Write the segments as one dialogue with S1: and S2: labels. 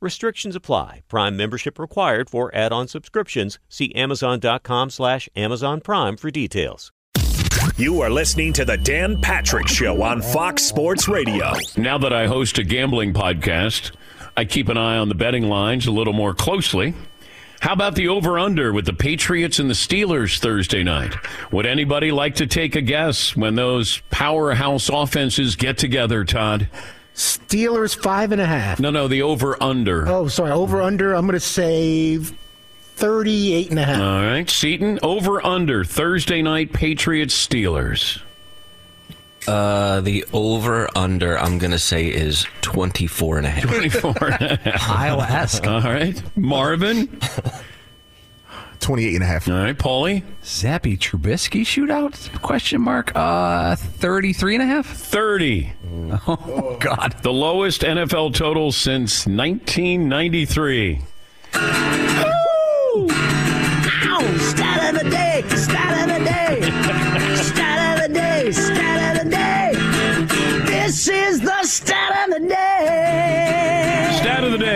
S1: Restrictions apply. Prime membership required for add-on subscriptions. See Amazon.com slash Amazon Prime for details.
S2: You are listening to the Dan Patrick Show on Fox Sports Radio.
S3: Now that I host a gambling podcast, I keep an eye on the betting lines a little more closely. How about the over under with the Patriots and the Steelers Thursday night? Would anybody like to take a guess when those powerhouse offenses get together, Todd?
S4: Steelers five and a half.
S3: No, no, the over under.
S4: Oh, sorry, over under. I'm going to say 38 and a half.
S3: All right, Seton, over under Thursday night Patriots Steelers.
S5: Uh, the over under I'm going to say is 24 and a half.
S3: 24 and a half.
S6: I'll ask.
S3: All right, Marvin.
S7: 28 and a half.
S3: All right, Paulie.
S6: Zappe Trubisky shootout? Question mark. Uh, 33 and a half?
S3: 30.
S6: Oh, God.
S3: The lowest NFL total since 1993.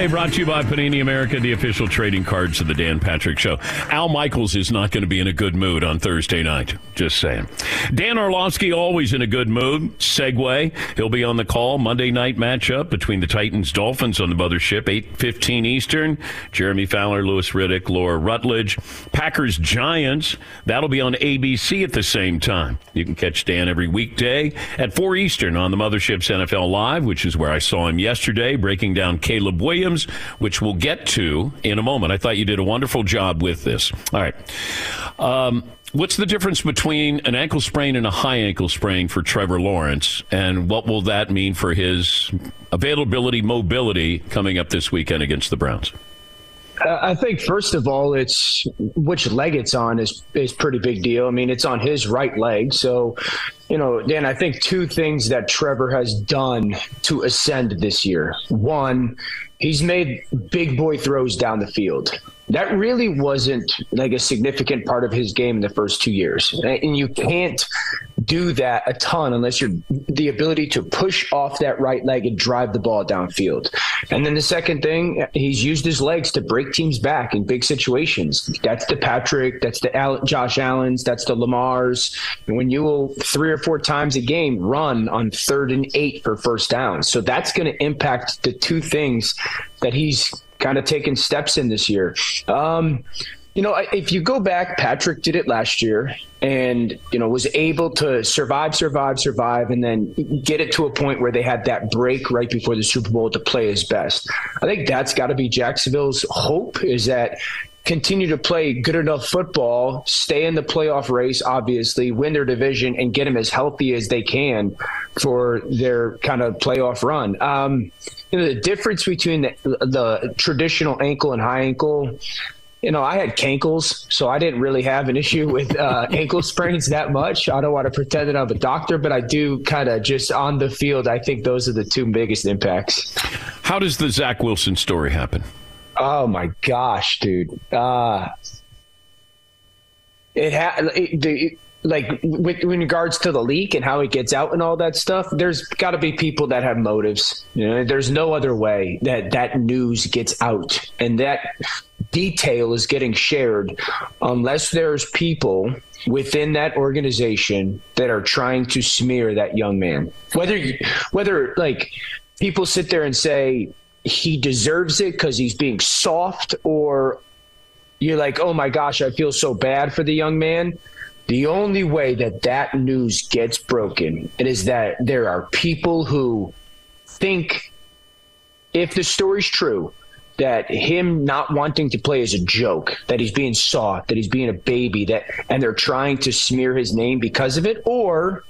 S8: Stat of the day
S3: brought to you by Panini America, the official trading cards of the Dan Patrick Show. Al Michaels is not going to be in a good mood on Thursday night. Just saying. Dan Orlovsky always in a good mood. Segue. He'll be on the call. Monday night matchup between the Titans Dolphins on the mothership, 8:15 Eastern. Jeremy Fowler, Louis Riddick, Laura Rutledge. Packers Giants. That'll be on ABC at the same time. You can catch Dan every weekday at 4 Eastern on the mothership's NFL Live, which is where I saw him yesterday breaking down Caleb Williams, which we'll get to in a moment. I thought you did a wonderful job with this. All right. Um, what's the difference between an ankle sprain and a high ankle sprain for Trevor Lawrence? And what will that mean for his availability, mobility coming up this weekend against the Browns?
S9: I think first of all, it's which leg it's on is is pretty big deal. I mean, it's on his right leg, so you know, Dan. I think two things that Trevor has done to ascend this year. One, he's made big boy throws down the field. That really wasn't like a significant part of his game in the first two years, and you can't do that a ton unless you're the ability to push off that right leg and drive the ball downfield. And then the second thing, he's used his legs to break teams back in big situations. That's the Patrick, that's the Al- Josh Allen's, that's the Lamar's. And when you will three or four times a game run on third and eight for first down, so that's going to impact the two things that he's kind of taken steps in this year. Um, you know, if you go back, Patrick did it last year and, you know, was able to survive, survive, survive, and then get it to a point where they had that break right before the Super Bowl to play his best. I think that's got to be Jacksonville's hope is that continue to play good enough football, stay in the playoff race, obviously, win their division, and get them as healthy as they can for their kind of playoff run. Um, you know, the difference between the, the traditional ankle and high ankle you know, I had cankles, so I didn't really have an issue with uh, ankle sprains that much. I don't want to pretend that I'm a doctor, but I do kind of just on the field. I think those are the two biggest impacts.
S3: How does the Zach Wilson story happen?
S9: Oh my gosh, dude! Uh, it had the like with in regards to the leak and how it gets out and all that stuff there's got to be people that have motives. You know there's no other way that that news gets out. And that detail is getting shared unless there's people within that organization that are trying to smear that young man. Whether whether like people sit there and say he deserves it because he's being soft or you're like oh my gosh i feel so bad for the young man the only way that that news gets broken is that there are people who think if the story's true that him not wanting to play is a joke that he's being soft that he's being a baby that and they're trying to smear his name because of it or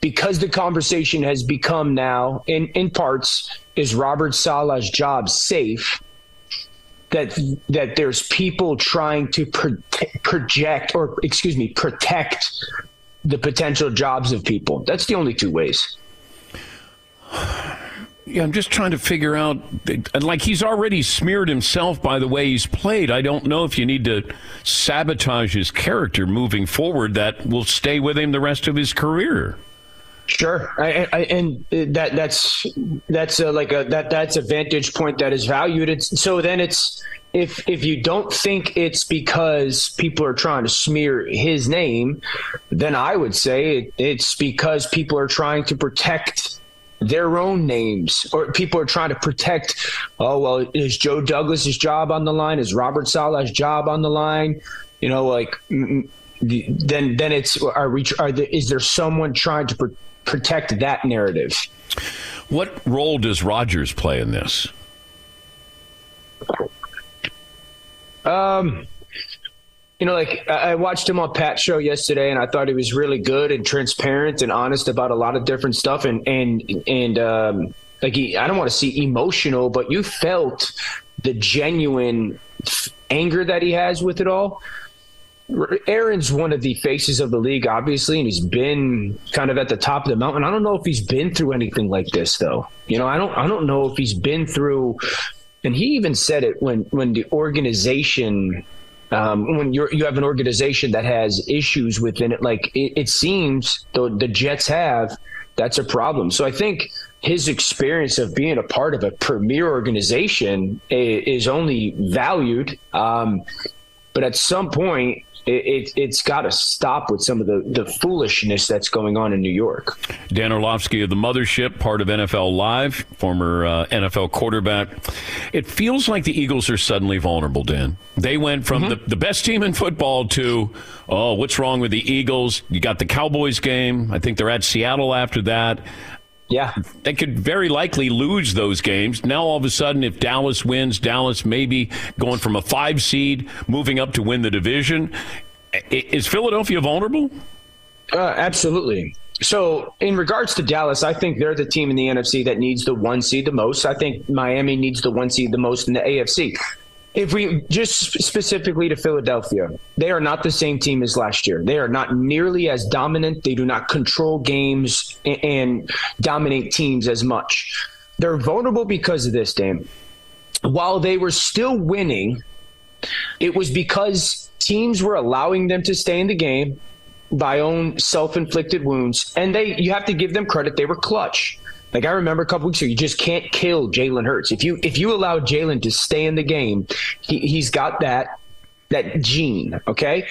S9: because the conversation has become now in in parts is Robert Saleh's job safe that that there's people trying to pro- project or excuse me protect the potential jobs of people. That's the only two ways.
S3: Yeah, I'm just trying to figure out. Like he's already smeared himself by the way he's played. I don't know if you need to sabotage his character moving forward. That will stay with him the rest of his career.
S9: Sure, I, I, and that that's that's a, like a that that's a vantage point that is valued. It's, so then it's if if you don't think it's because people are trying to smear his name, then I would say it, it's because people are trying to protect their own names or people are trying to protect oh well is joe douglas's job on the line? Is robert saleh's job on the line? You know like then then it's are we are there, is there someone trying to protect that narrative.
S3: What role does Rodgers play in this?
S9: Um, you know, like I watched him on Pat's show yesterday, and I thought he was really good and transparent and honest about a lot of different stuff. And and and um, like he, I don't want to see emotional, but you felt the genuine anger that he has with it all. Aaron's one of the faces of the league, obviously, and he's been kind of at the top of the mountain. I don't know if he's been through anything like this, though. You know, I don't, I don't know if he's been through. And he even said it when, when the organization, um, when you you have an organization that has issues within it, like it, it seems the the Jets have, that's a problem. So I think his experience of being a part of a premier organization is only valued. Um, but at some point, it, it, has got to stop with some of the, the foolishness that's going on in New York.
S3: Dan Orlovsky of the Mothership, part of NFL Live, former uh, NFL quarterback. It feels like the Eagles are suddenly vulnerable, Dan. They went from mm-hmm. the, the best team in football to, oh, what's wrong with the Eagles? You got the Cowboys game. I think they're at Seattle after that.
S9: Yeah.
S3: They could very likely lose those games. Now, all of a sudden, if Dallas wins, Dallas maybe going from a five seed, moving up to win the division. Is Philadelphia vulnerable?
S9: Uh, absolutely. So, in regards to Dallas, I think they're the team in the NFC that needs the one seed the most. I think Miami needs the one seed the most in the AFC if we just specifically to Philadelphia, they are not the same team as last year. They are not nearly as dominant. They do not control games and dominate teams as much. They're vulnerable because of this, Dan. While they were still winning, it was because teams were allowing them to stay in the game by own self-inflicted wounds and they you have to give them credit they were clutch like I remember a couple weeks ago, you just can't kill Jalen Hurts. If you if you allow Jalen to stay in the game, he, he's got that that gene. Okay.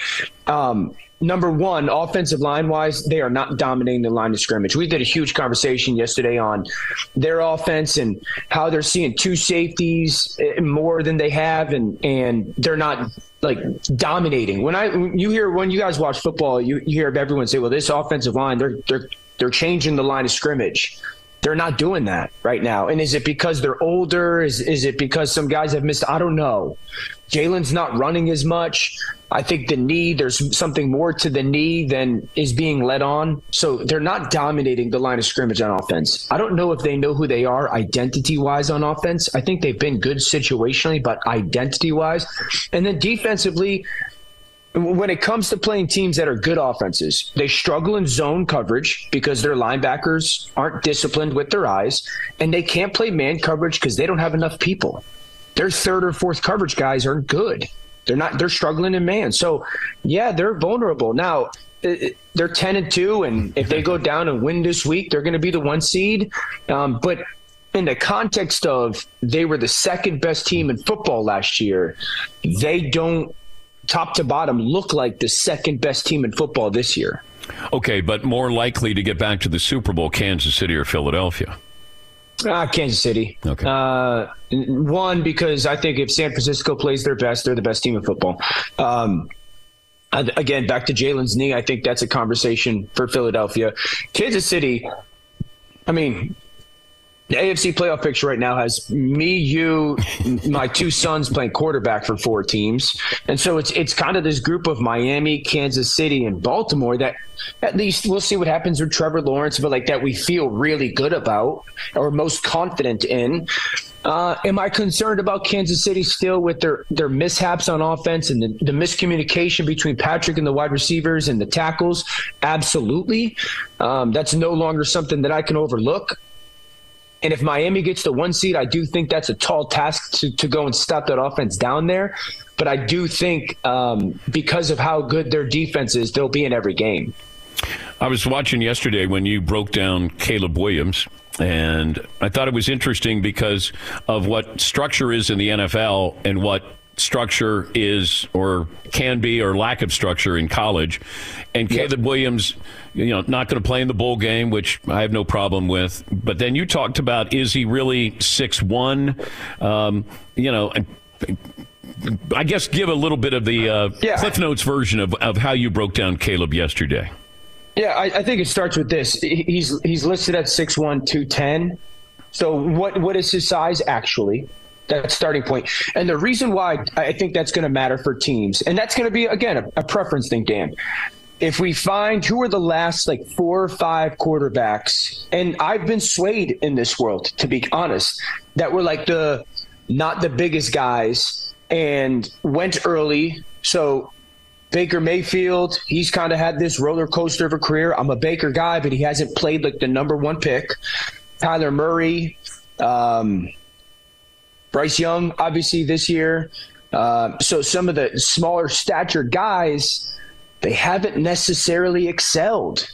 S9: Um, number one, offensive line wise, they are not dominating the line of scrimmage. We did a huge conversation yesterday on their offense and how they're seeing two safeties eh, more than they have, and and they're not like dominating. When I you hear when you guys watch football, you, you hear everyone say, "Well, this offensive line, they're they're they're changing the line of scrimmage." They're not doing that right now. And is it because they're older? Is is it because some guys have missed? I don't know. Jalen's not running as much. I think the knee, there's something more to the knee than is being led on. So they're not dominating the line of scrimmage on offense. I don't know if they know who they are identity wise on offense. I think they've been good situationally, but identity wise. And then defensively, when it comes to playing teams that are good offenses, they struggle in zone coverage because their linebackers aren't disciplined with their eyes, and they can't play man coverage because they don't have enough people. Their third or fourth coverage guys aren't good. They're not. They're struggling in man. So, yeah, they're vulnerable now. They're ten and two, and if they go down and win this week, they're going to be the one seed. Um, but in the context of they were the second best team in football last year, they don't top to bottom look like the second best team in football this year.
S3: Okay, but more likely to get back to the Super Bowl, Kansas City or Philadelphia?
S9: Ah, Kansas City.
S3: Okay.
S9: Uh, one because I think if San Francisco plays their best, they're the best team in football. Um, again, back to Jalen's knee. I think that's a conversation for Philadelphia. Kansas City. I mean, the AFC playoff picture right now has me, you, my two sons playing quarterback for four teams, and so it's it's kind of this group of Miami, Kansas City, and Baltimore that at least we'll see what happens with Trevor Lawrence, but like that we feel really good about or most confident in. Uh, am I concerned about Kansas City still with their their mishaps on offense and the, the miscommunication between Patrick and the wide receivers and the tackles? Absolutely. Um, that's no longer something that I can overlook. And if Miami gets the one seed, I do think that's a tall task to, to go and stop that offense down there. But I do think um, because of how good their defense is, they'll be in every game.
S3: I was watching yesterday when you broke down Caleb Williams, and I thought it was interesting because of what structure is in the NFL and what structure is or can be or lack of structure in college. And Caleb Williams, you know, not going to play in the bowl game, which I have no problem with. But then you talked about is he really six one? Um, you know, I guess give a little bit of the uh,
S9: Yeah.
S3: Cliff Notes version of, of how you broke down Caleb yesterday.
S9: Yeah, I, I think it starts with this. He's he's listed at 6'1", 210. So what what is his size actually? That's starting point. And the reason why I think that's going to matter for teams, and that's going to be again a, a preference thing, Dan. If we find who are the last like four or five quarterbacks, and I've been swayed in this world, to be honest, that were like the not the biggest guys and went early. So Baker Mayfield, he's kind of had this roller coaster of a career. I'm a Baker guy, but he hasn't played like the number one pick. Kyler Murray, um, Bryce Young, obviously this year. Uh, so some of the smaller stature guys, they haven't necessarily excelled.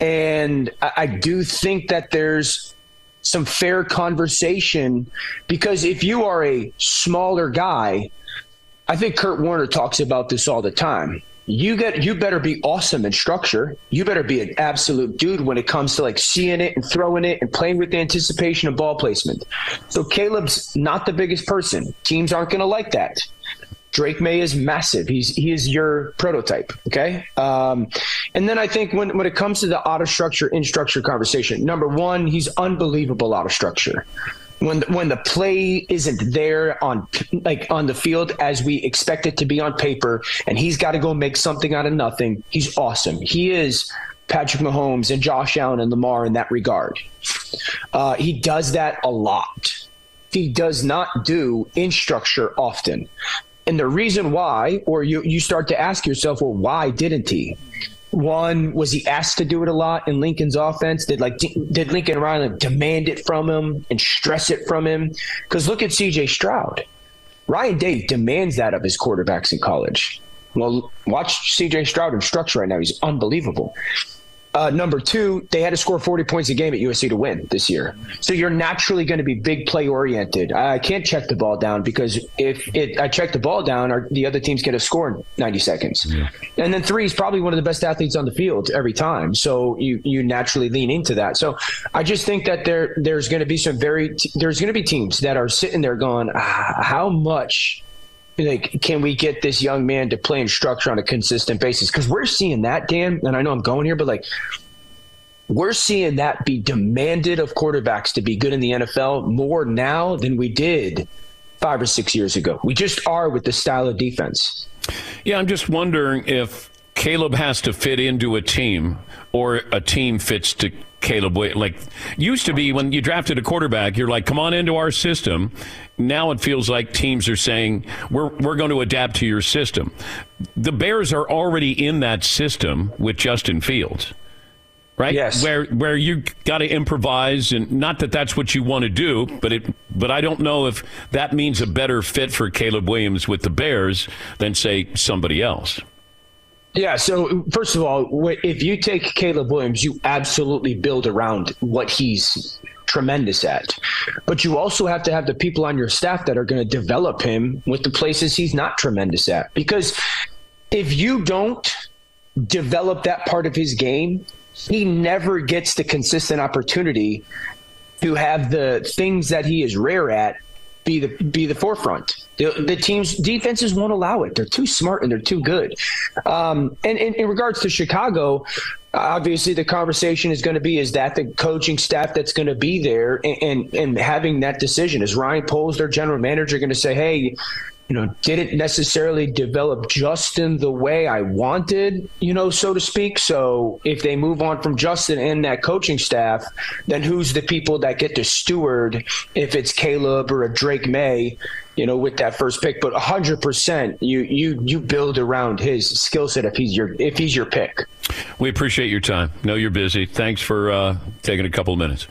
S9: And I, I do think that there's some fair conversation because if you are a smaller guy, I think Kurt Warner talks about this all the time. You get you better be awesome in structure. You better be an absolute dude when it comes to like seeing it and throwing it and playing with the anticipation of ball placement. So Caleb's not the biggest person. Teams aren't going to like that. Drake Maye is massive. He's he is your prototype. Okay. Um, and then I think when when it comes to the out of structure in structure conversation, number one, he's unbelievable out of structure. When when the play isn't there on like on the field as we expect it to be on paper, and he's got to go make something out of nothing, he's awesome. He is Patrick Mahomes and Josh Allen and Lamar in that regard. Uh, he does that a lot. He does not do in structure often. And the reason why, or you, you start to ask yourself, well, why didn't he? One, was he asked to do it a lot in Lincoln's offense? Did like did Lincoln Riley demand it from him and stress it from him? Because look at CJ Stroud. Ryan Day demands that of his quarterbacks in college. Well, watch CJ Stroud in structure right now. He's unbelievable. Uh, number two, they had to score 40 points a game at USC to win this year. So you're naturally going to be big play oriented. I can't check the ball down because if it, I check the ball down, our, the other teams get a score in 90 seconds. And then three is probably one of the best athletes on the field every time. So you you naturally lean into that. So I just think that there there's going to be some very there's going to be teams that are sitting there going, ah, how much like can we get this young man to play in structure on a consistent basis because we're seeing that dan and i know i'm going here but like we're seeing that be demanded of quarterbacks to be good in the NFL more now than we did five or six years ago. We just are with the style of defense.
S3: Yeah, I'm just wondering if Caleb has to fit into a team or a team fits to Caleb. Like used to be when you drafted a quarterback, you're like, come on into our system. Now it feels like teams are saying we're we're going to adapt to your system. The Bears are already in that system with Justin Fields right?
S9: Yes.
S3: Where where you got to improvise, and not that that's what you want to do, but it. But I don't know if that means a better fit for Caleb Williams with the Bears than say somebody else.
S9: Yeah. So first of all, if you take Caleb Williams, you absolutely build around what he's tremendous at. But you also have to have the people on your staff that are going to develop him with the places he's not tremendous at. Because if you don't develop that part of his game, he never gets the consistent opportunity to have the things that he is rare at be the be the forefront. The, the team's defenses won't allow it. They're too smart and they're too good. Um, and, and in regards to Chicago, obviously the conversation is going to be is that the coaching staff that's going to be there and, and, and having that decision is Ryan Poles their general manager going to say hey you know, didn't necessarily develop Justin the way I wanted, you know, so to speak. So if they move on from Justin and that coaching staff, then who's the people that get to steward if it's Caleb or a Drake Maye you know, with that first pick? But hundred percent, you you you build around his skill set if he's your if he's your pick.
S3: We appreciate your time. Know you're busy. Thanks for uh, taking a couple of minutes.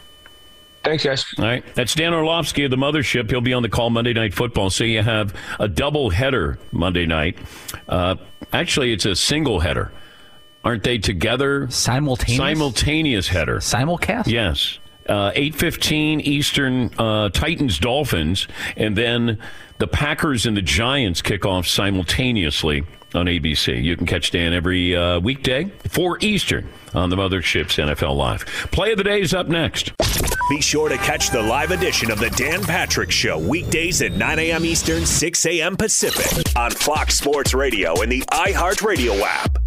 S9: Thanks, guys.
S3: All right. That's Dan Orlovsky of the Mothership. He'll be on the call Monday Night Football. So you have a double header Monday night. Uh, actually, it's a single header. Aren't they together?
S6: Simultaneous?
S3: Simultaneous header.
S6: Simulcast?
S3: Yes. Uh, 8.15 Eastern, uh, Titans, Dolphins. And then the Packers and the Giants kick off simultaneously on ABC. You can catch Dan every uh, weekday, 4 Eastern, on the Mothership's NFL Live. Play of the day is up next.
S2: Be sure to catch the live edition of the Dan Patrick Show weekdays at 9 a.m. Eastern, 6 a.m. Pacific on Fox Sports Radio and the iHeartRadio app.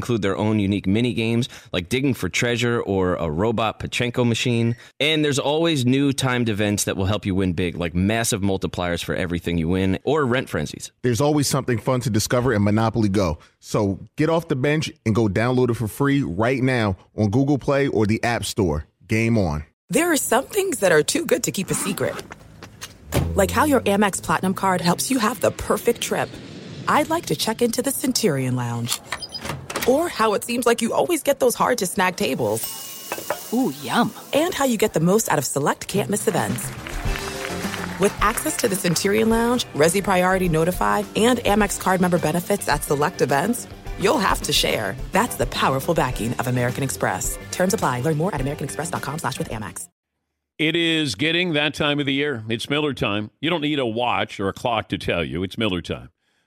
S5: include their own unique mini games like digging for treasure or a robot Pachinko machine. And there's always new timed events that will help you win big, like massive multipliers for everything you win or rent frenzies.
S7: There's always something fun to discover in Monopoly Go. So get off the bench and go download it for free right now on Google Play or the App Store. Game on.
S10: There are some things that are too good to keep a secret. Like how your Amex Platinum card helps you have the perfect trip. I'd like to check into the Centurion Lounge. Or how it seems like you always get those hard to snag tables. Ooh, yum. And how you get the most out of select can't miss events. With access to the Centurion Lounge, Resy Priority Notified, and Amex card member benefits at select events, you'll have to share. That's the powerful backing of American Express. Terms apply. Learn more at americanexpress.com slash with Amex.
S3: It is getting that time of the year. It's Miller time. You don't need a watch or a clock to tell you. It's Miller time.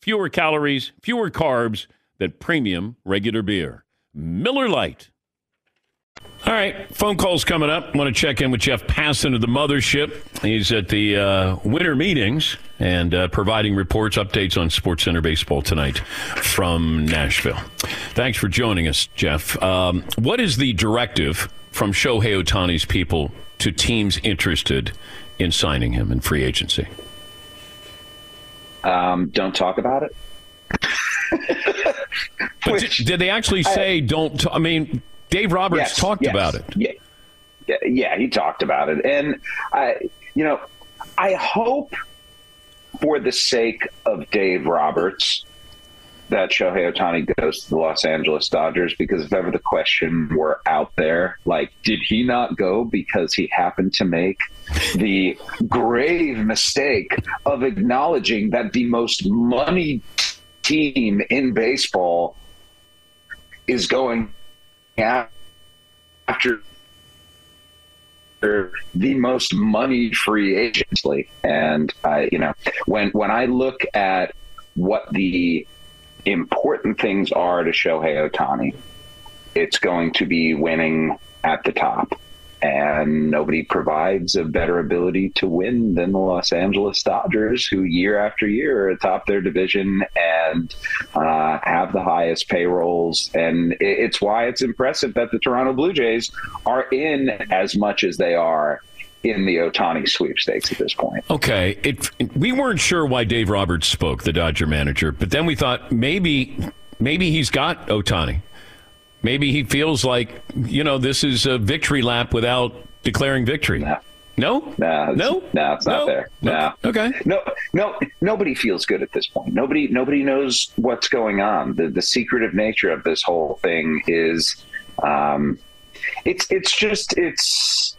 S3: fewer calories, fewer carbs than premium regular beer. Miller Lite. All right, phone calls coming up. want to check in with Jeff Passan of the Mothership. He's at the uh, winter meetings and uh, providing reports, updates on Sports Center baseball tonight from Nashville. Thanks for joining us, Jeff. Um, what is the directive from Shohei Ohtani's people to teams interested in signing him in free agency?
S11: Um, don't talk about it.
S3: But did, did they actually say don't? T- I mean, Dave Roberts
S11: Yes,
S3: talked
S11: yes.
S3: about it.
S11: Yeah, yeah, he talked about it, and I, you know, I hope for the sake of Dave Roberts that Shohei Ohtani goes to the Los Angeles Dodgers because if ever the question were out there, like, did he not go because he happened to make the grave mistake of acknowledging that the most money team in baseball is going after the most money free agently and I you know when when I look at what the important things are to Shohei Ohtani it's going to be winning at the top and nobody provides a better ability to win than the Los Angeles Dodgers, who year after year are atop their division and uh, have the highest payrolls. And it's why it's impressive that the Toronto Blue Jays are in as much as they are in the Ohtani sweepstakes at this point.
S3: Okay, it, we weren't sure why Dave Roberts spoke, the Dodger manager, but then we thought maybe maybe he's got Ohtani. Maybe he feels like you know this is a victory lap without declaring victory. No,
S11: no,
S3: no,
S11: no, it's not there. No.
S3: Okay.
S11: No, no, nobody feels good at this point. Nobody, nobody knows what's going on. The the secretive nature of this whole thing is, um, it's it's just it's.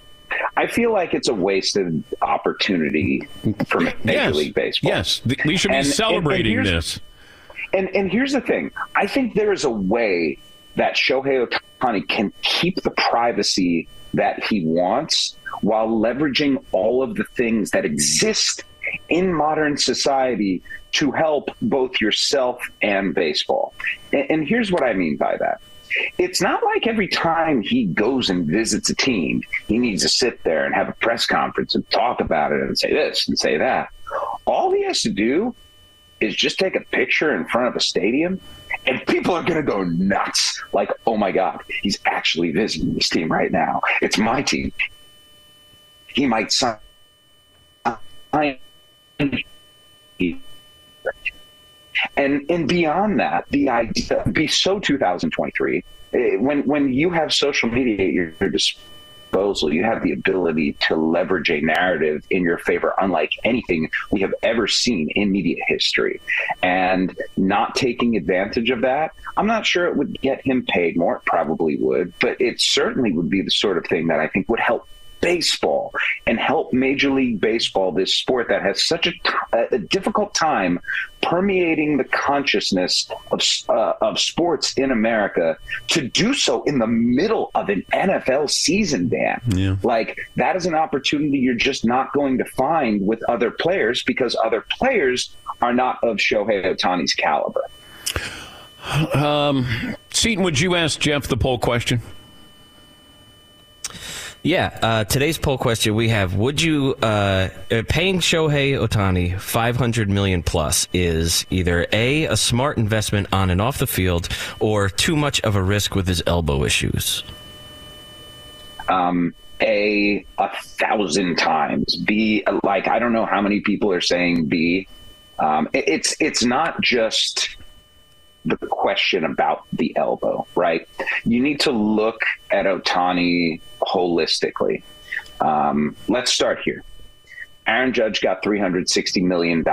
S11: I feel like it's a wasted opportunity for Major
S3: Yes.
S11: League Baseball.
S3: Yes, we should be
S11: And- and- and
S3: celebrating this.
S11: And and here's the thing: I think there is a way that Shohei Ohtani can keep the privacy that he wants while leveraging all of the things that exist in modern society to help both yourself and baseball. And, and here's what I mean by that. It's not like every time he goes and visits a team, he needs to sit there and have a press conference and talk about it and say this and say that. All he has to do is just take a picture in front of a stadium and people are going to go nuts. Like, oh my God, he's actually visiting this team right now. It's my team. He might sign. And and beyond that, the idea be so 2023 eh, when when you have social media at your, your disposal, you have the ability to leverage a narrative in your favor, unlike anything we have ever seen in media history. And not taking advantage of that, I'm not sure it would get him paid more. It probably would, but it certainly would be the sort of thing that I think would help baseball and help Major League Baseball, this sport that has such a, a difficult time permeating the consciousness of, uh, of sports in America, to do so in the middle of an NFL season, Dan.
S3: Yeah.
S11: Like, that is an opportunity you're just not going to find with other players because other players are not of Shohei Ohtani's caliber.
S3: Um, Seton, would you ask Jeff the poll question?
S5: Yeah, uh, today's poll question we have: Would you uh, uh, paying Shohei Ohtani five hundred million plus is either a a smart investment on and off the field, or too much of a risk with his elbow issues?
S11: Um, A a thousand times. B like I don't know how many people are saying B. Um, it- it's it's not just the question about the elbow, right? You need to look at Ohtani holistically. Um, let's start here. Aaron Judge got $360 million.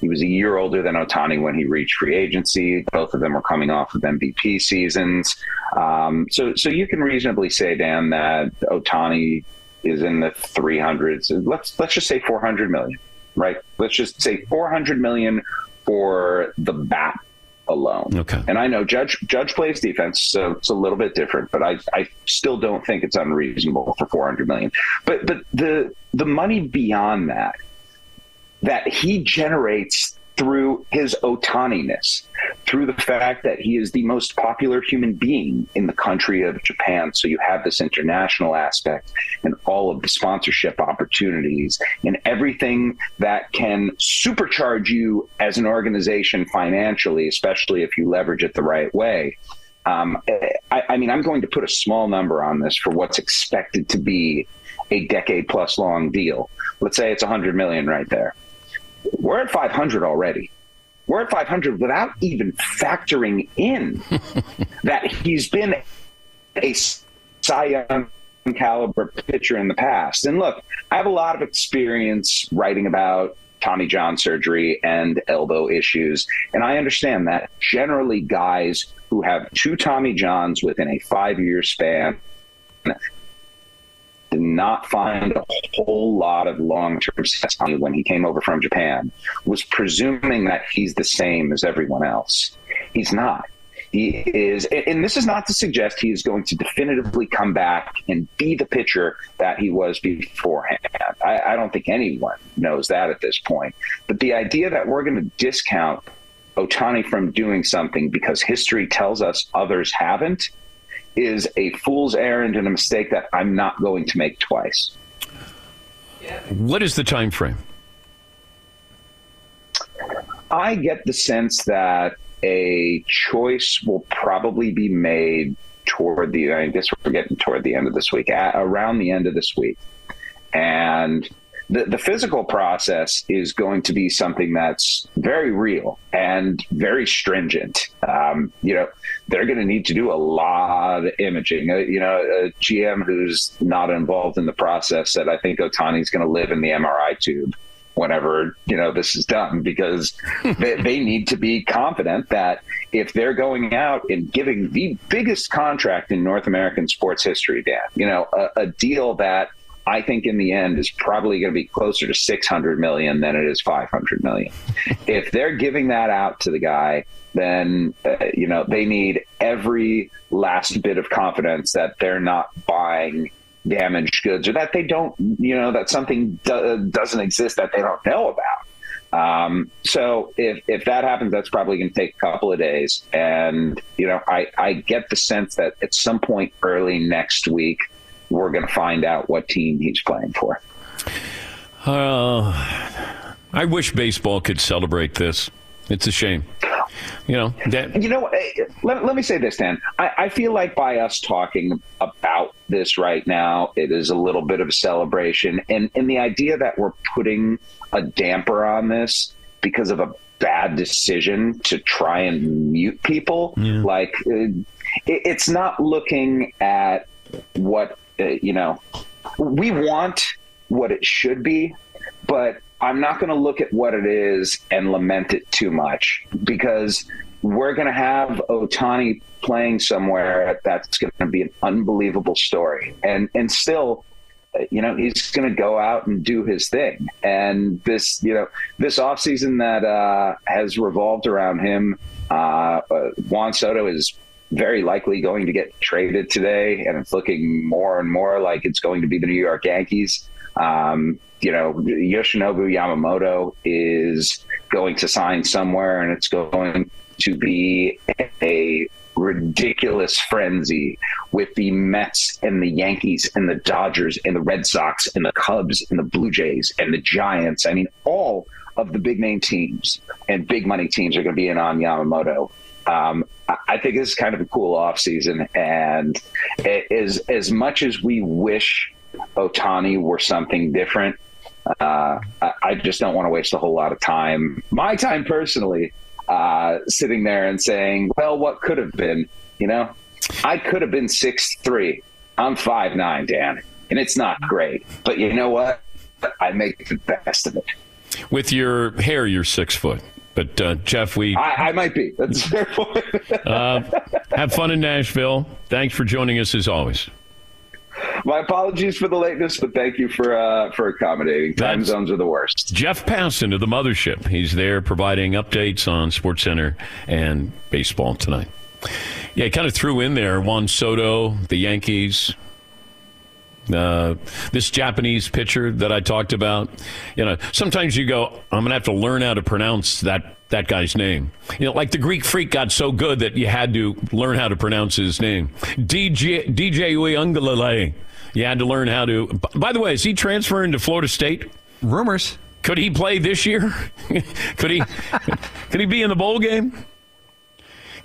S11: He was a year older than Ohtani when he reached free agency. Both of them were coming off of MVP seasons. Um, so, so you can reasonably say, Dan, that Ohtani is in the 300s. Let's, let's just say 400 million, right? Let's just say 400 million for the bat alone.
S3: Okay.
S11: And I know Judge Judge plays defense, so it's a little bit different, but I, I still don't think it's unreasonable for 400 million. But but the the money beyond that that he generates through his otaniness, through the fact that he is the most popular human being in the country of Japan. So you have this international aspect and all of the sponsorship opportunities and everything that can supercharge you as an organization financially, especially if you leverage it the right way. Um, I, I mean, I'm going to put a small number on this for what's expected to be a decade plus long deal. Let's say it's 100 million right there. We're at 500 already. We're at 500 without even factoring in that he's been a Cy Young caliber pitcher in the past. And look, I have a lot of experience writing about Tommy John surgery and elbow issues. And I understand that generally guys who have two Tommy Johns within a five year span did not find a whole lot of long term success when he came over from Japan, was presuming that he's the same as everyone else. He's not. He is, and this is not to suggest he is going to definitively come back and be the pitcher that he was beforehand. I, I don't think anyone knows that at this point. But the idea that we're going to discount Ohtani from doing something because history tells us others haven't is a fool's errand and a mistake that I'm not going to make twice.
S3: What is the time frame?
S11: I get the sense that a choice will probably be made toward the. I guess we're getting toward the end of this week, at, around the end of this week, and the the physical process is going to be something that's very real and very stringent. Um, you know, they're going to need to do a lot of imaging. Uh, you know, a GM who's not involved in the process said, "I think Ohtani's going to live in the MRI tube." whenever you know this is done because they, they need to be confident that if they're going out and giving the biggest contract in North American sports history, Dan, you know, a, a deal that I think in the end is probably going to be closer to 600 million than it is 500 million. if they're giving that out to the guy, then uh, you know they need every last bit of confidence that they're not buying damaged goods or that they don't, you know, that something do- doesn't exist that they don't know about. Um, so if, if that happens, that's probably going to take a couple of days. And, you know, I, I get the sense that at some point early next week, we're going to find out what team he's playing for.
S3: Uh, I wish baseball could celebrate this. It's a shame. You know, that,
S11: you know, eh, let, let me say this, Dan. I, I feel like by us talking about this right now, it is a little bit of a celebration. And, and the idea that we're putting a damper on this because of a bad decision to try and mute people, like, uh, it, it's not looking at what, you know, we want what it should be, but I'm not going to look at what it is and lament it too much because we're going to have Ohtani playing somewhere that's going to be an unbelievable story. And and still, uh, you know, he's going to go out and do his thing. And this, you know, this offseason that uh, has revolved around him, uh, uh, Juan Soto is very likely going to get traded today, and it's looking more and more like it's going to be the New York Yankees. Um, you know, Yoshinobu Yamamoto is going to sign somewhere, and it's going to be a ridiculous frenzy with the Mets and the Yankees and the Dodgers and the Red Sox and the Cubs and the Blue Jays and the Giants. I mean, all of the big name teams and big money teams are going to be in on Yamamoto. Um, I- think this is kind of a cool offseason. And it is as much as we wish Ohtani were something different. Uh, I, I just don't want to waste a whole lot of time, my time personally, uh, sitting there and saying, well, what could have been? You know, I could have been six three. I'm five nine, Dan, and it's not great. But you know what? I make the best of it.
S3: With your hair, you're six foot. But uh, Jeff, we
S11: I, I might be. That's fair point.
S3: uh, have fun in Nashville. Thanks for joining us as always.
S11: My apologies for the lateness, but thank you for uh, for accommodating. Time
S3: That's-
S11: zones are the worst.
S3: Jeff Passan of the Mothership. He's there providing updates on SportsCenter and baseball tonight. Yeah, he kind of threw in there Juan Soto, the Yankees, uh, this Japanese pitcher that I talked about. You know, sometimes you go, I'm going to have to learn how to pronounce that that guy's name. You know, like the Greek freak got so good that you had to learn how to pronounce his name. DJ DJ Uyunglele. You had to learn how to. By the way, is he transferring to Florida State?
S6: Rumors.
S3: Could he play this year? could he? could he be in the bowl game?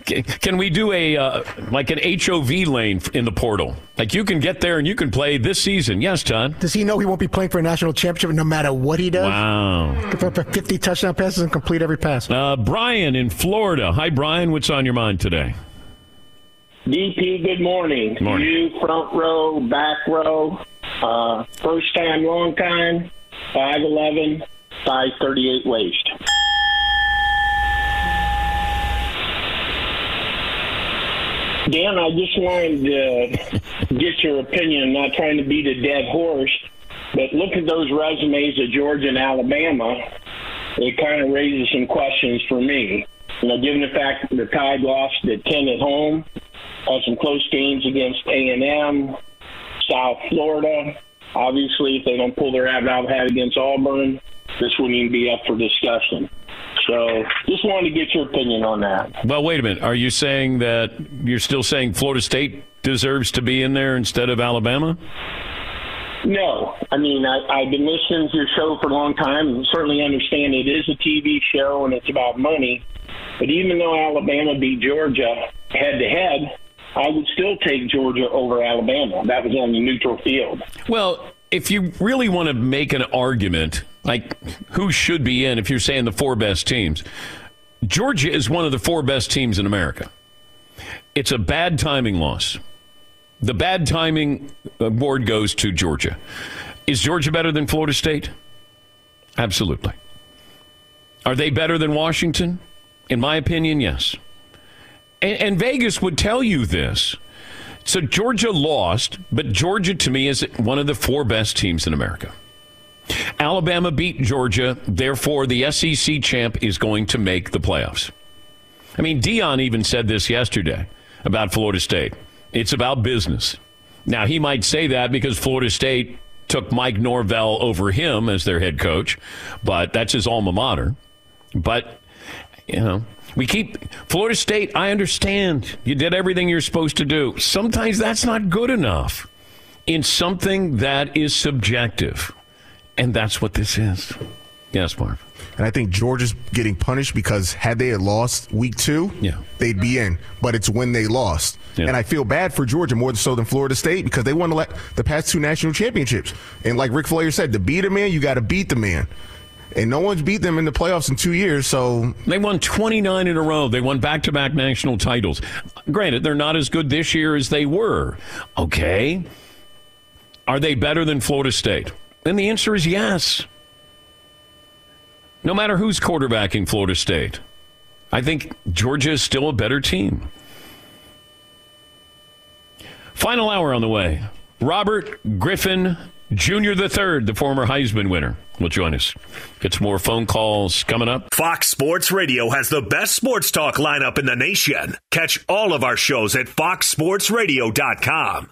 S3: Can, can we do a uh, like an HOV lane in the portal? Like you can get there and you can play this season. Yes, Todd.
S4: Does he know he won't be playing for a national championship no matter what he does?
S3: Wow.
S4: Give up 50 touchdown passes and complete every pass.
S3: Uh, Brian in Florida. Hi, Brian. What's on your mind today?
S12: DP, good morning.
S3: Morning.
S12: You front row, back row, uh, first time, long time, 5'11, 538 waist. Dan, I just wanted to get your opinion, not trying to beat a dead horse, but look at those resumes of Georgia and Alabama. It kind of raises some questions for me. You know, given the fact that the Tide lost at 10 at home, had some close games against A&M, South Florida. Obviously, if they don't pull their rabbit out of the hat against Auburn, this wouldn't even be up for discussion. So, just wanted to get your opinion on that.
S3: Well, wait a minute. Are you saying that you're still saying Florida State deserves to be in there instead of Alabama?
S12: No, I mean I, I've been listening to your show for a long time. and Certainly understand it is a TV show and it's about money. But even though Alabama beat Georgia head to head, I would still take Georgia over Alabama. That was on the neutral field.
S3: Well, if you really want to make an argument, like who should be in, if you're saying the four best teams, Georgia is one of the four best teams in America. It's a bad timing loss. The bad timing uh, award goes to Georgia. Is Georgia better than Florida State? Absolutely. Are they better than Washington? In my opinion, yes. And, and Vegas would tell you this. So Georgia lost, but Georgia to me is one of the four best teams in America. Alabama beat Georgia, therefore the SEC champ is going to make the playoffs. I mean, Deion even said this yesterday about Florida State. It's about business. Now, he might say that because Florida State took Mike Norvell over him as their head coach, but that's his alma mater. But, you know, we keep Florida State, I understand. You did everything you're supposed to do. Sometimes that's not good enough in something that is subjective. And that's what this is. Yes, Marv.
S7: And I think Georgia's getting punished because had they had lost week two,
S3: yeah.
S7: they'd be in. But it's when they lost. And I feel bad for Georgia more so than Florida State because they won the, the past two national championships. And like Ric Flair said, to beat a man, you got to beat the man. And no one's beat them in the playoffs in two years. So
S3: They won 29 in a row. They won back to back national titles. Granted, they're not as good this year as they were. Okay. Are they better than Florida State? And the answer is yes. No matter who's quarterbacking Florida State, I think Georgia is still a better team. Final hour on the way. Robert Griffin Jr. III, the former Heisman winner, will join us. Get some more phone calls coming up.
S2: Fox Sports Radio has the best sports talk lineup in the nation. Catch all of our shows at foxsportsradio.com.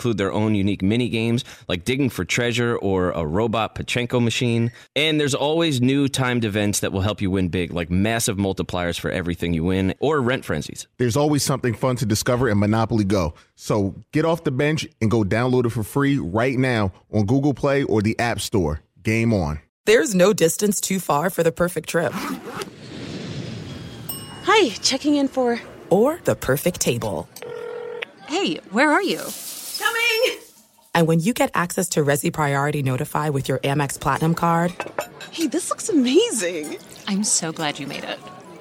S5: include their own unique mini games like digging for treasure or a robot Pachinko machine. And there's always new timed events that will help you win big, like massive multipliers for everything you win or rent frenzies.
S7: There's always something fun to discover in Monopoly Go. So get off the bench and go download it for free right now on Google Play or the App Store. Game on.
S10: There's no distance too far for the perfect trip.
S13: Hi, checking in for.
S10: Or the perfect table.
S13: Hey, where are you?
S10: Coming! And when you get access to Resy Priority Notify with your Amex Platinum card
S13: Hey, this looks amazing. I'm so glad you made it.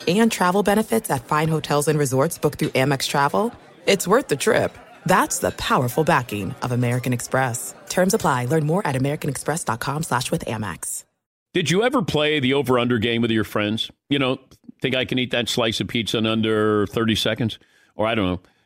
S10: and travel benefits at fine hotels and resorts booked through Amex Travel, it's worth the trip. That's the powerful backing of American Express. Terms apply. Learn more at americanexpress.com slash with Amex.
S3: Did you ever play the over under game with your friends? You know, think I can eat that slice of pizza in under 30 seconds? Or I don't know,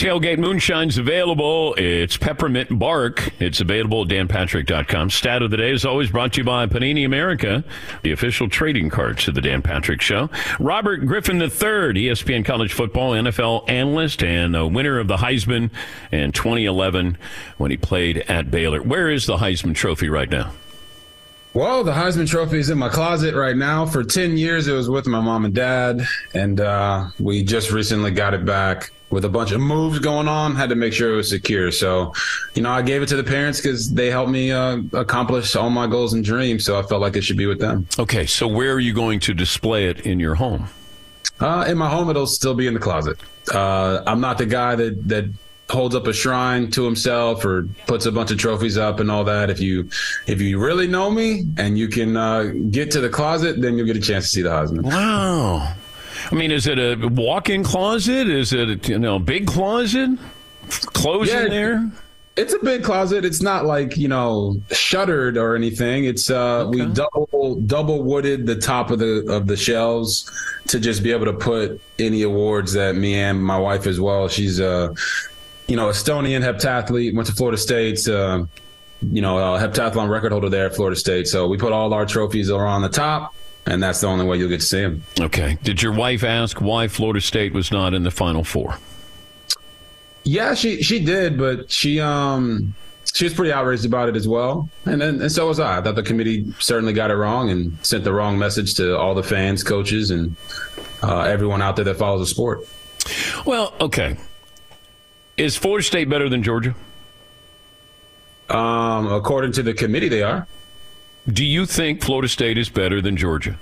S3: Tailgate Moonshine's available. It's peppermint bark. It's available at danpatrick.com. Stat of the day is always brought to you by Panini America, the official trading cards of the Dan Patrick Show. Robert Griffin III, ESPN college football NFL analyst and winner of the Heisman in 2011 when he played at Baylor. Where is the Heisman Trophy right now?
S14: Well, the Heisman Trophy is in my closet right now. For 10 years, it was with my mom and dad, and uh, we just recently got it back with a bunch of moves going on. Had to make sure it was secure. So, you know, I gave it to the parents because they helped me uh, accomplish all my goals and dreams. So I felt like it should be with them.
S3: Okay, so where are you going to display it in your home?
S14: Uh, in my home, it'll still be in the closet. Uh, I'm not the guy that that holds up a shrine to himself or puts a bunch of trophies up and all that. If you if you really know me and you can uh, get to the closet, then you'll get a chance to see the Heisman.
S3: Wow. I mean, is it a walk-in closet? Is it a you know big closet? Clothes
S14: Yeah,
S3: in there?
S14: It's a big closet. It's not like you know shuttered or anything. It's uh we double double wooded the top of the of the shelves to just be able to put any awards that me and my wife as well. She's uh you know Estonian heptathlete, went to Florida State. Uh, you know, uh, heptathlon record holder there at Florida State. So we put all our trophies around the top, and that's the only way you'll get to see them.
S3: Okay. Did your wife ask why Florida State was not in the Final Four?
S14: Yeah, she she did, but she um she was pretty outraged about it as well, and then and so was I. I thought the committee certainly got it wrong and sent the wrong message to all the fans, coaches, and uh, everyone out there that follows the sport.
S3: Well, okay. Is Florida State better than Georgia?
S14: Um, according to the committee, they are.
S3: Do you think Florida State is better than Georgia?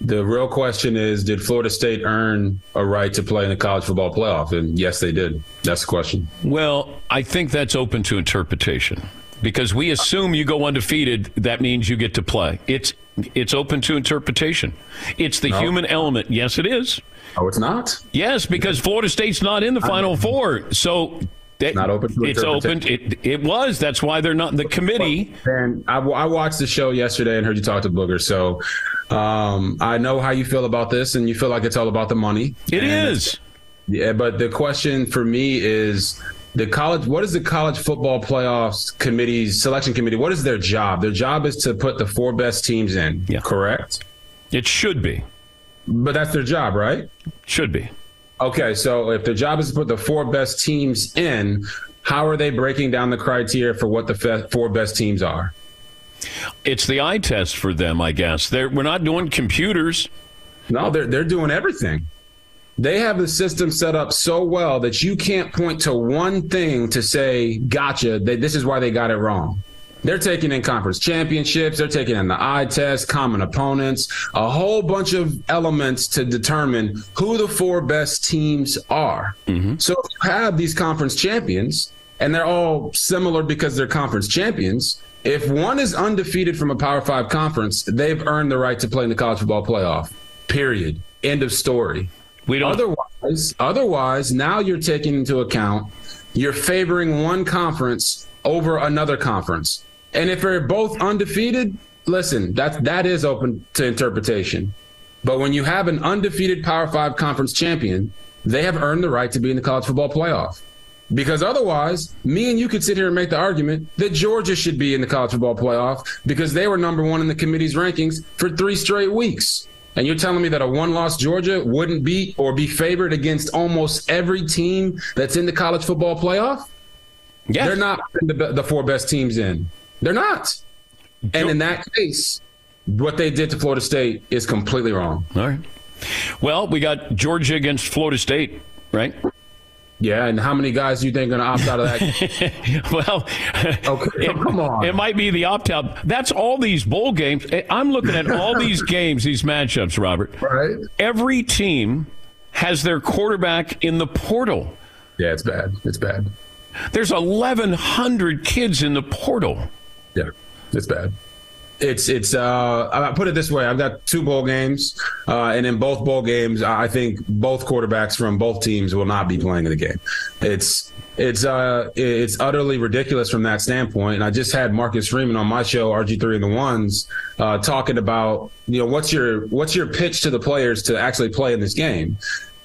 S14: The real question is, did Florida State earn a right to play in the college football playoff? And yes, they did. That's the question.
S3: Well, I think that's open to interpretation because we assume you go undefeated. That means you get to play. It's it's open to interpretation. It's the
S14: No.
S3: human element. Yes, it is.
S14: Oh, it's not.
S3: Yes, because Florida State's not in the Final Four, so that,
S14: Not open
S3: it's open. It, it was. That's why they're not the committee.
S14: And I, I watched the show yesterday and heard you talk to Booger. So Um, I know how you feel about this, and you feel like it's all about the money.
S3: It
S14: and
S3: is.
S14: Yeah, but the question for me is the college. What is the college football playoffs committee's selection committee? What is their job? Their job is to put the four best teams in.
S3: Yeah.
S14: Correct.
S3: It should be.
S14: But that's their job, right?
S3: Should be.
S14: Okay, so if the job is to put the four best teams in, how are they breaking down the criteria for what the fe- four best teams are?
S3: It's the eye test for them, I guess. They're, we're not doing computers.
S14: No, they're they're doing everything. They have the system set up so well that you can't point to one thing to say, "Gotcha." They, this is why they got it wrong. They're taking in conference championships. They're taking in the eye test, common opponents, a whole bunch of elements to determine who the four best teams are. Mm-hmm. So if you have these conference champions, and they're all similar because they're conference champions. If one is undefeated from a Power Five conference, they've earned the right to play in the college football playoff. Period. End of story.
S3: We don't.
S14: Otherwise, otherwise, now you're taking into account you're favoring one conference over another conference, and if they're both undefeated, listen, that that is open to interpretation. But when you have an undefeated Power Five conference champion, they have earned the right to be in the college football playoff. Because otherwise, me and you could sit here and make the argument that Georgia should be in the college football playoff because they were number one in the committee's rankings for three straight weeks. And you're telling me that a one loss Georgia wouldn't beat or be favored against almost every team that's in the college football playoff?
S3: Yeah.
S14: They're not the, the four best teams in. They're not. And in that case, what they did to Florida State is completely wrong.
S3: All right. Well, we got Georgia against Florida State, right?
S14: Yeah, and how many guys do you think are going to opt out of that?
S3: well,
S14: okay, come on.
S3: It might be the opt out. That's all these bowl games. Eh, I'm looking at all these games, these matchups, Robert.
S14: Right.
S3: Every team has their quarterback in the portal.
S14: Yeah, it's bad. It's bad.
S3: There's 1,100 kids in the portal.
S14: Yeah, it's bad. It's it's. Uh, I put it this way: I've got two bowl games, uh, and in both bowl games, I think both quarterbacks from both teams will not be playing in the game. It's it's uh it's utterly ridiculous from that standpoint. And I just had Marcus Freeman on my show, RG three and the ones, uh, talking about you know what's your what's your pitch to the players to actually play in this game,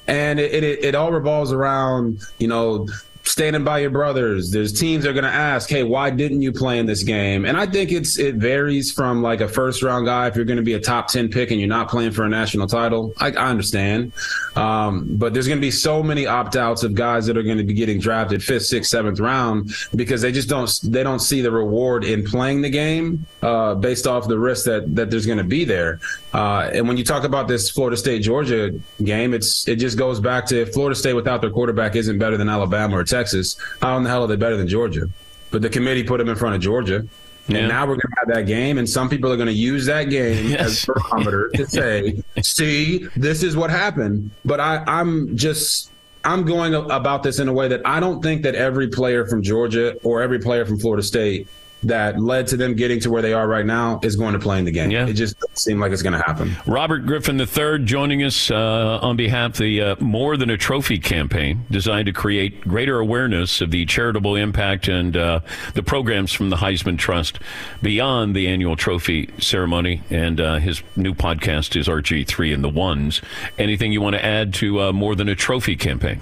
S14: and it it, it all revolves around you know standing by your brothers. There's teams that are going to ask, "Hey, why didn't you play in this game?" And I think it's it varies from like a first round guy. If you're going to be a top ten pick and you're not playing for a national title, I, I understand. Um, but there's going to be so many opt outs of guys that are going to be getting drafted fifth, sixth, seventh round because they just don't they don't see the reward in playing the game uh, based off the risk that that there's going to be there. Uh, and when you talk about this Florida State Georgia game, it's it just goes back to Florida State without their quarterback isn't better than Alabama or Texas, how in the hell are they better than Georgia? But the committee put them in front of Georgia.
S3: Yeah.
S14: And now we're going to have that game, and some people are going to use that game as a barometer to say, "See, this is what happened." But I, I'm just, I'm going about this in a way that I don't think that every player from Georgia or every player from Florida State that led to them getting to where they are right now is going to play in the game.
S3: Yeah.
S14: It just doesn't seem like it's going to happen.
S3: Robert Griffin III joining us uh, on behalf of the uh, More Than a Trophy campaign, designed to create greater awareness of the charitable impact and uh, the programs from the Heisman Trust beyond the annual trophy ceremony. And uh, his new podcast is RG3 and the Ones. Anything you want to add to uh, More Than a Trophy campaign?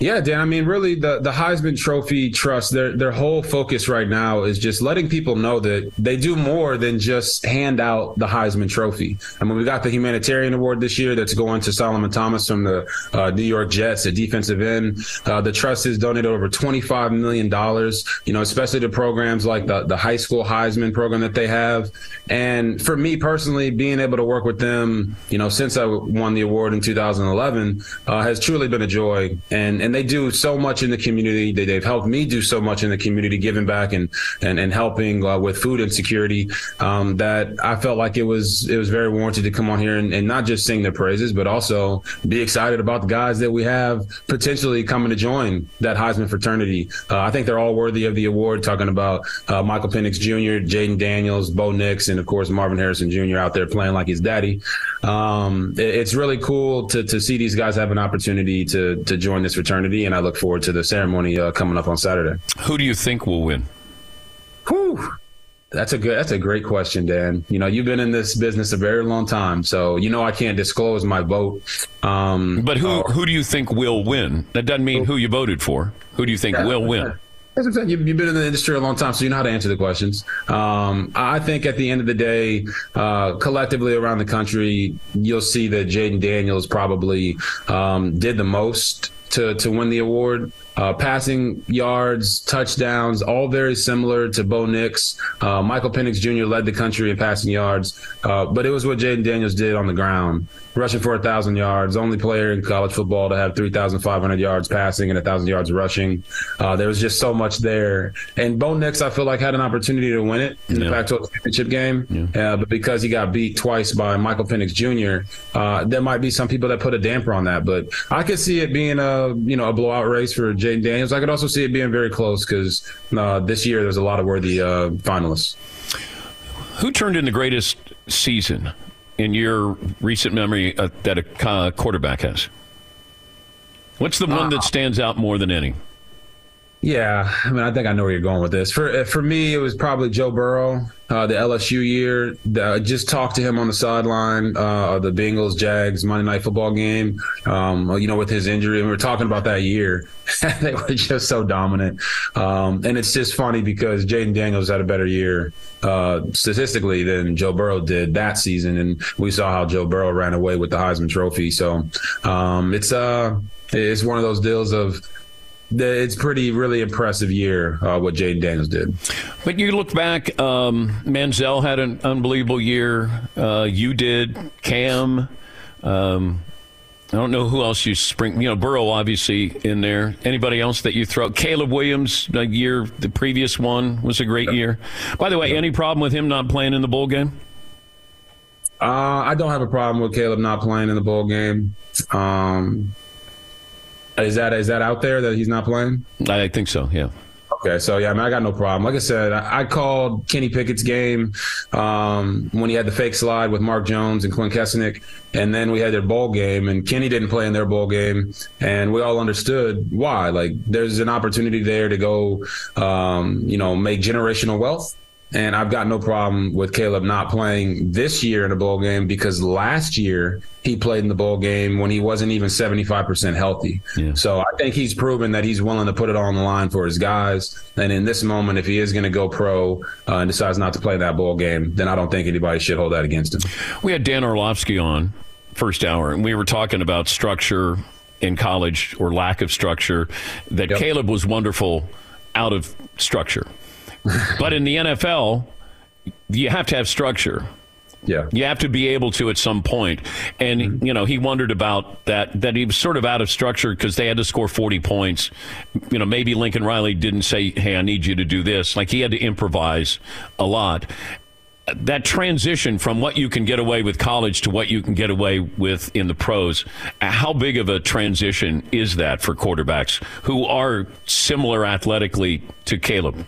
S14: Yeah, Dan. I mean, really, the the Heisman Trophy Trust, their their whole focus right now is just letting people know that they do more than just hand out the Heisman Trophy. I mean, we got the humanitarian award this year that's going to Solomon Thomas from the uh, New York Jets, a defensive end. Uh, the trust has donated over twenty five million dollars. You know, especially to programs like the the high school Heisman program that they have. And for me personally, being able to work with them, you know, since I won the award in 2011, uh, has truly been a joy. And and they do so much in the community. They, they've helped me do so much in the community, giving back and and, and helping uh, with food insecurity. Um, that I felt like it was it was very warranted to come on here and, and not just sing their praises, but also be excited about the guys that we have potentially coming to join that Heisman fraternity. Uh, I think they're all worthy of the award. Talking about uh, Michael Penix Jr., Jayden Daniels, Bo Nix, and of course Marvin Harrison Jr. out there playing like his daddy. Um, it- it's really cool to to see these guys have an opportunity to to join this fraternity, and I look forward to the ceremony uh, coming up on Saturday.
S3: Who do you think will win?
S14: Whew. That's a good. That's a great question, Dan. You know, you've been in this business a very long time, so you know I can't disclose my vote. Um,
S3: But who
S14: uh,
S3: who do you think will win? That doesn't mean who you voted for. Who do you think
S14: Yeah.
S3: will win?
S14: As I'm saying, you've, you've been in the industry a long time, so you know how to answer the questions. Um, I think at the end of the day, uh, collectively around the country, you'll see that Jayden Daniels probably um, did the most to to win the award. Uh, passing yards, touchdowns, all very similar to Bo Nix. Uh, Michael Penix Jr. led the country in passing yards, uh, but it was what Jayden Daniels did on the ground, rushing for a thousand yards. Only player in college football to have three thousand five hundred yards passing and a thousand yards rushing. Uh, there was just so much there, and Bo Nix, I feel like had an opportunity to win it in the Pac-12 championship game, uh, but because he got beat twice by Michael Penix Jr., uh, there might be some people that put a damper on that. But I could see it being a you know a blowout race for Jayden Daniels. I could also see it being very close because uh, this year there's a lot of worthy uh, finalists.
S3: Who turned in the greatest season in your recent memory uh, that a uh, quarterback has? What's the one that stands out more than any?
S14: Yeah, I mean, I think I know where you're going with this. For uh, for me, it was probably Joe Burrow, uh, the LSU year. Just talked to him on the sideline uh, of the Bengals Jags Monday Night Football game. Um, you know, with his injury, and we were talking about that year. they were just so dominant, um, and it's just funny because Jayden Daniels had a better year uh, statistically than Joe Burrow did that season, and we saw how Joe Burrow ran away with the Heisman Trophy. So um, it's uh, it's one of those deals of it's pretty really impressive year uh, what Jayden Daniels did.
S3: But you look back, um, Manziel had an unbelievable year. Uh, you did, Cam. Um, I don't know who else you spring. You know, Burrow obviously in there. Anybody else that you throw? Caleb Williams, the year, the previous one was a great year. By the way, any problem with him not playing in the bowl game?
S14: Uh, I don't have a problem with Caleb not playing in the bowl game. Um, is that is that out there that he's not playing?
S3: I think so. Yeah.
S14: Okay, so yeah, I mean, I got no problem. Like I said, I, I called Kenny Pickett's game um, when he had the fake slide with Mark Jones and Clint Kesenick, and then we had their bowl game, and Kenny didn't play in their bowl game, and we all understood why. Like, there's an opportunity there to go, um, you know, make generational wealth. And I've got no problem with Caleb not playing this year in a bowl game because last year he played in the bowl game when he wasn't even 75% healthy. So I think he's proven that he's willing to put it all on the line for his guys. And in this moment, if he is going to go pro uh, and decides not to play that bowl game, then I don't think anybody should hold that against him.
S3: We had Dan Orlovsky on first hour, and we were talking about structure in college or lack of structure. That Caleb was wonderful out of structure, but in the NFL, you have to have structure.
S14: Yeah.
S3: You have to be able to at some point. And, mm-hmm. you know, he wondered about that, that he was sort of out of structure because they had to score 40 points. You know, maybe Lincoln Riley didn't say, hey, I need you to do this. Like he had to improvise a lot. That transition from what you can get away with college to what you can get away with in the pros, how big of a transition is that for quarterbacks who are similar athletically to Caleb?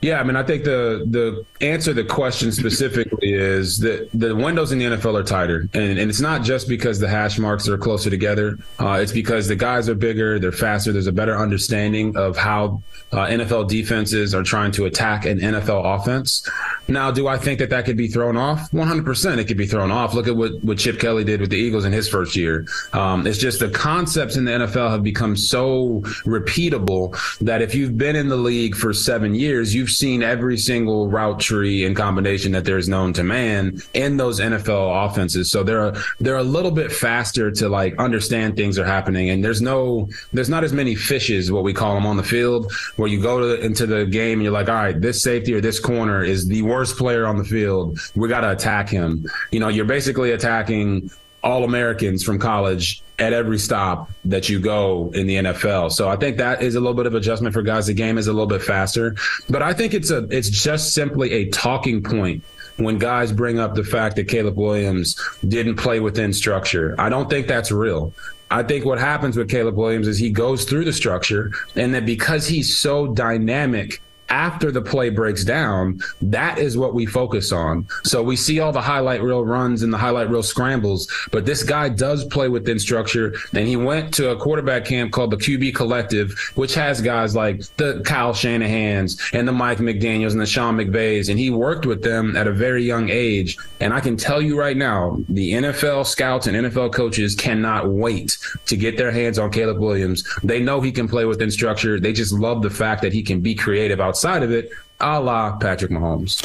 S14: Yeah, I mean, I think the the answer to the question specifically is that the windows in the NFL are tighter, and, and it's not just because the hash marks are closer together. Uh, it's because the guys are bigger, they're faster. There's a better understanding of how uh, NFL defenses are trying to attack an NFL offense. Now, do I think that that could be thrown off? 100%, it could be thrown off. Look at what what Chip Kelly did with the Eagles in his first year. Um, it's just the concepts in the NFL have become so repeatable that if you've been in the league for seven years, you've seen every single route tree and combination that there is known to man in those NFL offenses. So they're they're a little bit faster to like understand things are happening, and there's no there's not as many fishes what we call them on the field where you go to, into the game and you're like, all right, this safety or this corner is the worst player on the field. We got to attack him. You know, you're basically attacking all Americans from college at every stop that you go in the NFL. So I think that is a little bit of adjustment for guys. The game is a little bit faster, but I think it's a it's just simply a talking point when guys bring up the fact that Caleb Williams didn't play within structure. I don't think that's real. I think what happens with Caleb Williams is he goes through the structure and that because he's so dynamic after the play breaks down, that is what we focus on. So we see all the highlight reel runs and the highlight reel scrambles, but this guy does play within structure. And he went to a quarterback camp called the QB Collective, which has guys like the Kyle Shanahan's and the Mike McDaniels and the Sean McVays. And he worked with them at a very young age. And I can tell you right now, the NFL scouts and NFL coaches cannot wait to get their hands on Caleb Williams. They know he can play within structure. They just love the fact that he can be creative outside of it, a la Patrick Mahomes.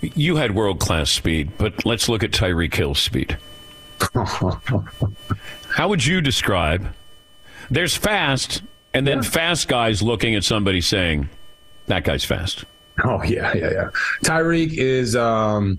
S3: You had world class speed, but let's look at Tyreek Hill's speed. How would you describe? There's fast, and then fast guys looking at somebody saying, "That guy's fast."
S14: Oh yeah, yeah, yeah. Tyreek is um,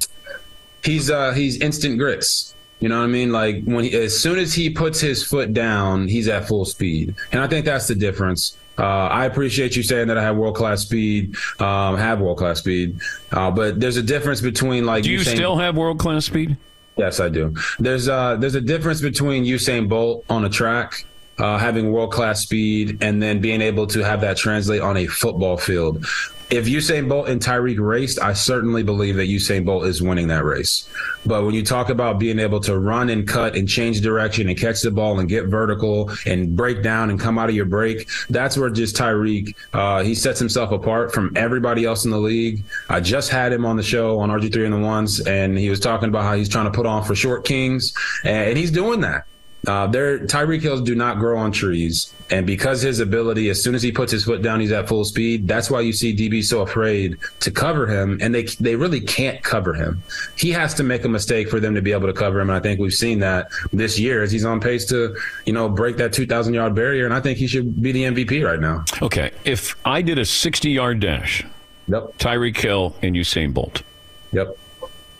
S14: he's uh, he's instant grits. You know what I mean? Like when he, as soon as he puts his foot down, he's at full speed, and I think that's the difference. Uh, I appreciate you saying that I have world class speed, um, have world class speed, uh, but there's a difference between like.
S3: Do you still have world class speed?
S14: Yes, I do. There's uh there's a difference between Usain Bolt on a track, uh, having world class speed, and then being able to have that translate on a football field. If Usain Bolt and Tyreek raced, I certainly believe that Usain Bolt is winning that race. But when you talk about being able to run and cut and change direction and catch the ball and get vertical and break down and come out of your break, that's where just Tyreek uh, he sets himself apart from everybody else in the league. I just had him on the show on RG3 and the ones, and he was talking about how he's trying to put on for short kings, and he's doing that. Uh, there, Tyreek Hills do not grow on trees, and because his ability, as soon as he puts his foot down, he's at full speed. That's why you see DB so afraid to cover him, and they they really can't cover him. He has to make a mistake for them to be able to cover him, and I think we've seen that this year as he's on pace to, you know, break that two thousand yard barrier, and I think he should be the MVP right now.
S3: Okay, if I did a 60 yard dash,
S14: yep,
S3: Tyreek Hill and Usain Bolt,
S14: yep,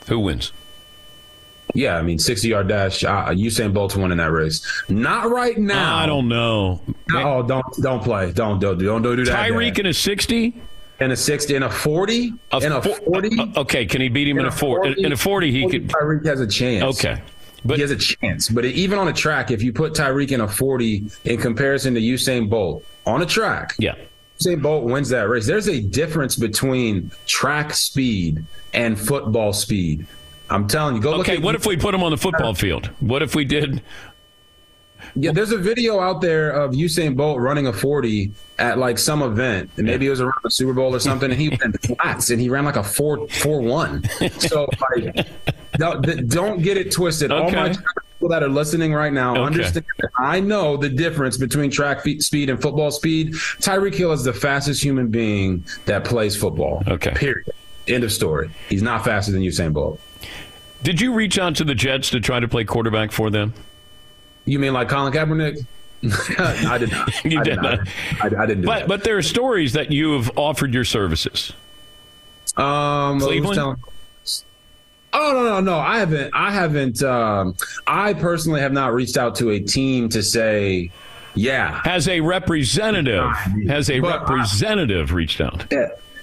S3: who wins?
S14: Yeah, I mean, sixty yard dash. Uh, Usain Bolt's winning that race. Not right now.
S3: I don't know.
S14: Oh, don't don't play. Don't don't don't do, do that.
S3: Tyreek in a 60?
S14: In a 60, in a 40? in a 40?
S3: okay, can he beat him in, a 40? In a 40, he could.
S14: Tyreek has a chance.
S3: Okay.
S14: But he has a chance. But even on a track, if you put Tyreek in a 40 in comparison to Usain Bolt on a track,
S3: yeah.
S14: Usain Bolt wins that race. There's a difference between track speed and football speed. I'm telling you, go look
S3: Okay,
S14: at
S3: what if we put him on the football field? What if we did?
S14: Yeah, there's a video out there of Usain Bolt running a 40 at like some event, and maybe it was around the Super Bowl or something, and he went flats and he ran like a four four one. So like, don't, don't get it twisted. All my
S3: Okay.
S14: people that are listening right now
S3: Okay.
S14: understand. That I know the difference between track speed and football speed. Tyreek Hill is the fastest human being that plays football.
S3: Okay.
S14: Period. End of story. He's not faster than Usain Bolt.
S3: Did you reach out to the Jets to try to play quarterback for them?
S14: You mean like Colin Kaepernick? I did not.
S3: You
S14: I
S3: did not.
S14: I, I didn't do
S3: But
S14: that.
S3: but there are stories that you have offered your services.
S14: Um,
S3: Cleveland?
S14: Oh no no no! I haven't. I haven't. Um, I personally have not reached out to a team to say, yeah.
S3: Has a representative has a
S14: But I-
S3: representative reached out?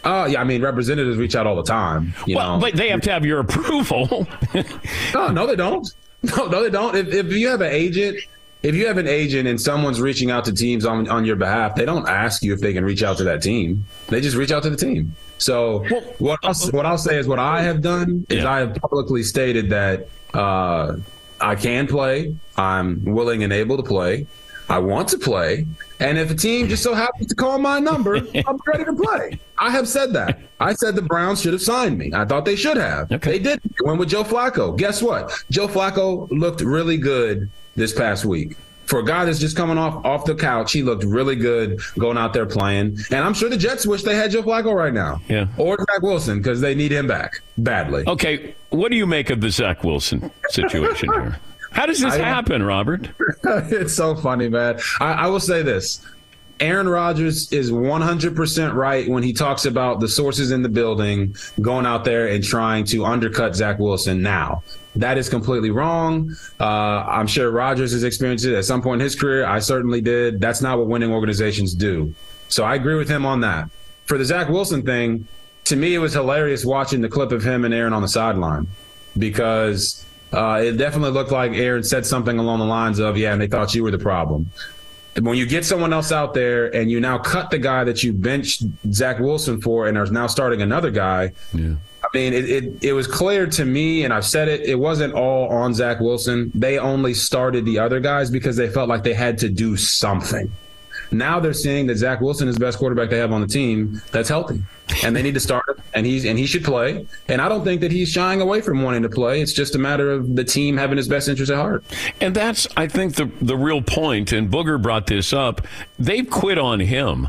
S14: Yeah. Oh yeah, I mean representatives reach out all the time. You
S3: well,
S14: know,
S3: but they have to have your approval.
S14: no, no, they don't. No, no, they don't. If, if you have an agent, if you have an agent and someone's reaching out to teams on on your behalf, they don't ask you if they can reach out to that team. They just reach out to the team. So what I'll, what I'll say is what I have done is I have publicly stated that uh, I can play. I'm willing and able to play. I want to play. And if a team just so happens to call my number, I'm ready to play. I have said that. I said the Browns should have signed me. I thought they should have. They did. They went with Joe Flacco. Guess what? Joe Flacco looked really good this past week. For a guy that's just coming off off the couch, he looked really good going out there playing. And I'm sure the Jets wish they had Joe Flacco right now.
S3: Yeah.
S14: Or Zach Wilson because they need him back badly.
S3: Okay, what do you make of the Zach Wilson situation here? How does this
S14: I-
S3: happen, Robert?
S14: it's so funny, man. I, I will say this. Aaron Rodgers is 100% right when he talks about the sources in the building going out there and trying to undercut Zach Wilson now. That is completely wrong. Uh, I'm sure Rodgers has experienced it at some point in his career. I certainly did. That's not what winning organizations do. So I agree with him on that. For the Zach Wilson thing, to me, it was hilarious watching the clip of him and Aaron on the sideline because uh, it definitely looked like Aaron said something along the lines of, "Yeah," and they thought you were the problem. when you get someone else out there and you now cut the guy that you benched Zach Wilson for and are now starting another guy.
S3: Yeah.
S14: I mean, it, it, it was clear to me, and I've said it, it wasn't all on Zach Wilson. They only started the other guys because they felt like they had to do something. Now they're seeing that Zach Wilson is the best quarterback they have on the team that's healthy. And they need to start him, and he's and he should play. And I don't think that he's shying away from wanting to play. It's just a matter of the team having his best interest at heart.
S3: And that's, I think, the the real point. And Booger brought this up. They've quit on him.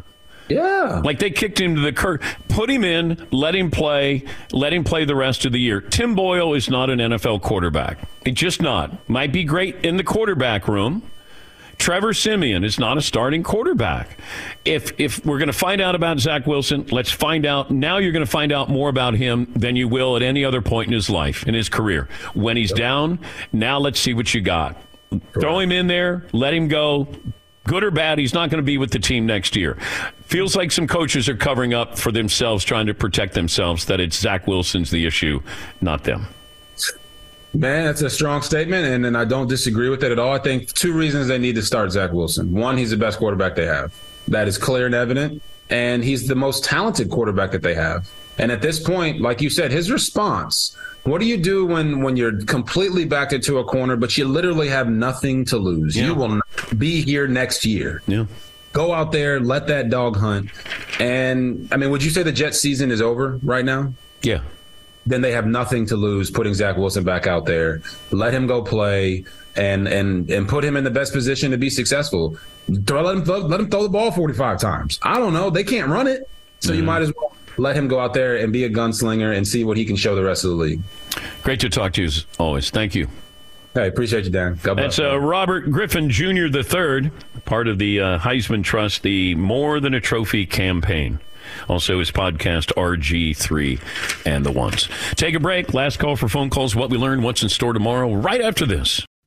S14: Yeah.
S3: Like they kicked him to the curb. Put him in, let him play, let him play the rest of the year. Tim Boyle is not an NFL quarterback. He's just not. Might be great in the quarterback room. Trevor Siemian is not a starting quarterback. If if we're going to find out about Zach Wilson, let's find out. Now you're going to find out more about him than you will at any other point in his life, in his career. When he's down, now let's see what you got. Throw him in there, let him go. Good or bad, he's not going to be with the team next year. Feels like some coaches are covering up for themselves, trying to protect themselves, that it's Zach Wilson's the issue, not them.
S14: Man, that's a strong statement, and, and I don't disagree with it at all. I think two reasons they need to start Zach Wilson. One, he's the best quarterback they have. That is clear and evident. And he's the most talented quarterback that they have. And at this point, like you said, his response. What do you do when when you're completely backed into a corner, but you literally have nothing to lose? You will not be here next year.
S3: Yeah.
S14: Go out there, let that dog hunt. And I mean, would you say the Jets season is over right now?
S3: Yeah.
S14: Then they have nothing to lose putting Zach Wilson back out there. Let him go play and and and put him in the best position to be successful. Throw, let him throw, let him throw the ball 45 times. I don't know. They can't run it. So you might as well let him go out there and be a gunslinger and see what he can show the rest of the league.
S3: Great to talk to you as always. Thank you.
S14: Hey, appreciate you, Dan. God bless.
S3: That's uh, Robert Griffin Jr. III, part of the uh, Heisman Trust, the More Than a Trophy campaign. Also, his podcast, RG3 and the Ones. Take a break. Last call for phone calls. What we learned, what's in store tomorrow, right after this.